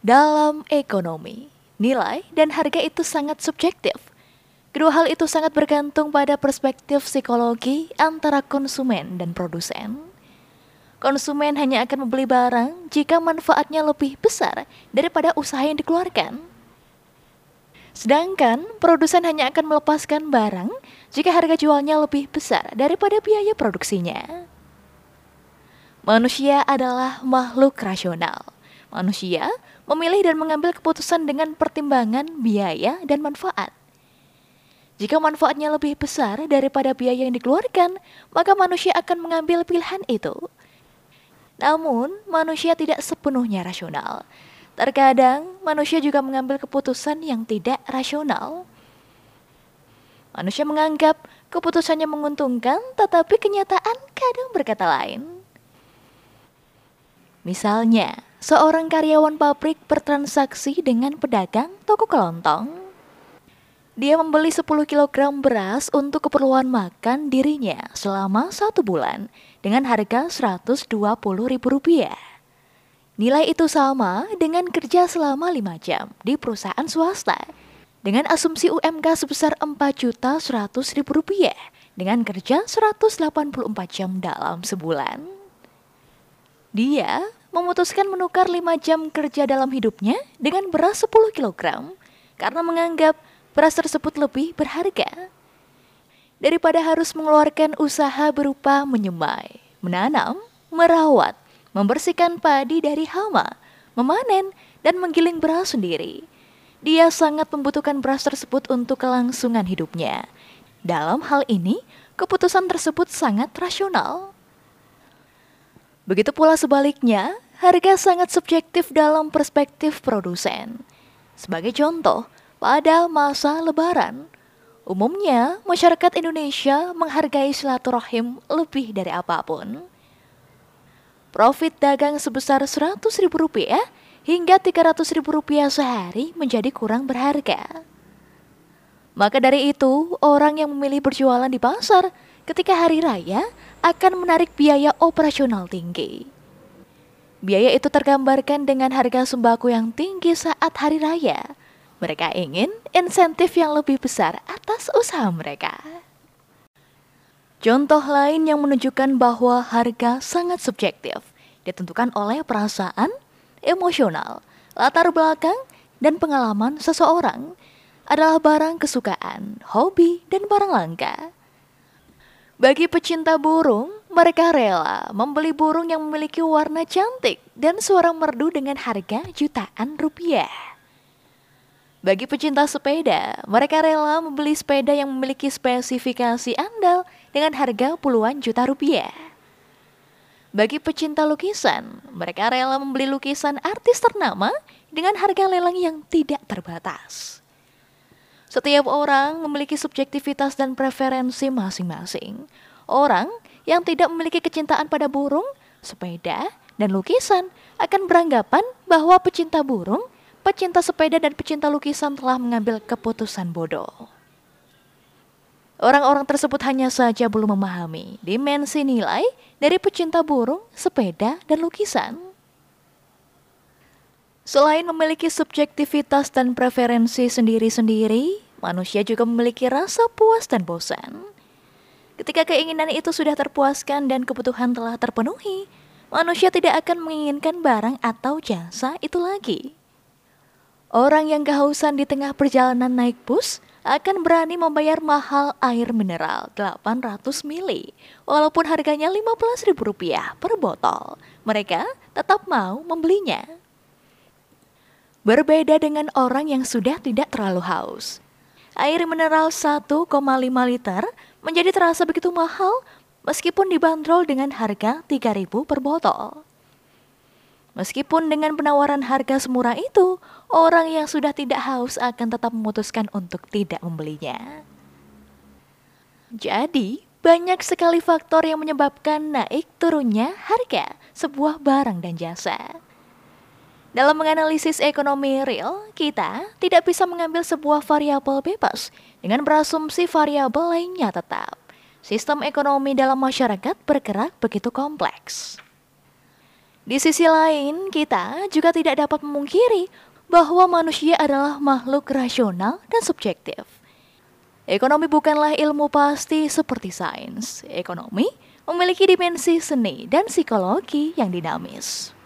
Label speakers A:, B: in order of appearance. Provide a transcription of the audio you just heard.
A: Dalam ekonomi, nilai dan harga itu sangat subjektif. Kedua hal itu sangat bergantung pada perspektif psikologi antara konsumen dan produsen. Konsumen hanya akan membeli barang jika manfaatnya lebih besar daripada usaha yang dikeluarkan. Sedangkan produsen hanya akan melepaskan barang jika harga jualnya lebih besar daripada biaya produksinya. Manusia adalah makhluk rasional. Manusia memilih dan mengambil keputusan dengan pertimbangan biaya dan manfaat. Jika manfaatnya lebih besar daripada biaya yang dikeluarkan, maka manusia akan mengambil pilihan itu. Namun, manusia tidak sepenuhnya rasional. Terkadang, manusia juga mengambil keputusan yang tidak rasional. Manusia menganggap keputusannya menguntungkan, tetapi kenyataan kadang berkata lain. Misalnya, seorang karyawan pabrik bertransaksi dengan pedagang toko kelontong. Dia membeli 10 kg beras untuk keperluan makan dirinya selama satu bulan dengan harga Rp120.000. Nilai itu sama dengan kerja selama 5 jam di perusahaan swasta dengan asumsi UMK sebesar Rp4.100.000 dengan kerja 184 jam dalam sebulan. Dia memutuskan menukar 5 jam kerja dalam hidupnya dengan beras 10 kg karena menganggap beras tersebut lebih berharga. Daripada harus mengeluarkan usaha berupa menyemai, menanam, merawat, membersihkan padi dari hama, memanen, dan menggiling beras sendiri. Dia sangat membutuhkan beras tersebut untuk kelangsungan hidupnya. Dalam hal ini, keputusan tersebut sangat rasional. Begitu pula sebaliknya, harga sangat subjektif dalam perspektif produsen. Sebagai contoh, pada masa lebaran, umumnya masyarakat Indonesia menghargai silaturahim lebih dari apa pun. Profit dagang sebesar Rp100.000 hingga Rp300.000 sehari menjadi kurang berharga. Maka dari itu, orang yang memilih berjualan di pasar ketika hari raya akan menarik biaya operasional tinggi. Biaya itu tergambarkan dengan harga sembako yang tinggi saat hari raya. Mereka ingin insentif yang lebih besar atas usaha mereka. Contoh lain yang menunjukkan bahwa harga sangat subjektif, ditentukan oleh perasaan, emosional, latar belakang, dan pengalaman seseorang adalah barang kesukaan, hobi, dan barang langka. Bagi pecinta burung, mereka rela membeli burung yang memiliki warna cantik dan suara merdu dengan harga jutaan rupiah. Bagi pecinta sepeda, mereka rela membeli sepeda yang memiliki spesifikasi andal dengan harga puluhan juta rupiah. Bagi pecinta lukisan, mereka rela membeli lukisan artis ternama dengan harga lelang yang tidak terbatas. Setiap orang memiliki subjektivitas dan preferensi masing-masing. Orang yang tidak memiliki kecintaan pada burung, sepeda, dan lukisan akan beranggapan bahwa pecinta burung, pecinta sepeda, dan pecinta lukisan telah mengambil keputusan bodoh. Orang-orang tersebut hanya saja belum memahami dimensi nilai dari pecinta burung, sepeda, dan lukisan. Selain memiliki subjektivitas dan preferensi sendiri-sendiri, manusia juga memiliki rasa puas dan bosan. Ketika keinginan itu sudah terpuaskan dan kebutuhan telah terpenuhi, manusia tidak akan menginginkan barang atau jasa itu lagi. Orang yang kehausan di tengah perjalanan naik bus akan berani membayar mahal air mineral 800 mili walaupun harganya Rp15.000 per botol. Mereka tetap mau membelinya. Berbeda dengan orang yang sudah tidak terlalu haus. Air mineral 1,5 liter menjadi terasa begitu mahal meskipun dibanderol dengan harga 3000 per botol. Meskipun dengan penawaran harga semurah itu, orang yang sudah tidak haus akan tetap memutuskan untuk tidak membelinya. Jadi, banyak sekali faktor yang menyebabkan naik turunnya harga sebuah barang dan jasa. Dalam menganalisis ekonomi real, kita tidak bisa mengambil sebuah variabel bebas dengan berasumsi variabel lainnya tetap. Sistem ekonomi dalam masyarakat bergerak begitu kompleks. Di sisi lain, kita juga tidak dapat memungkiri bahwa manusia adalah makhluk rasional dan subjektif. Ekonomi bukanlah ilmu pasti seperti sains. Ekonomi memiliki dimensi seni dan psikologi yang dinamis.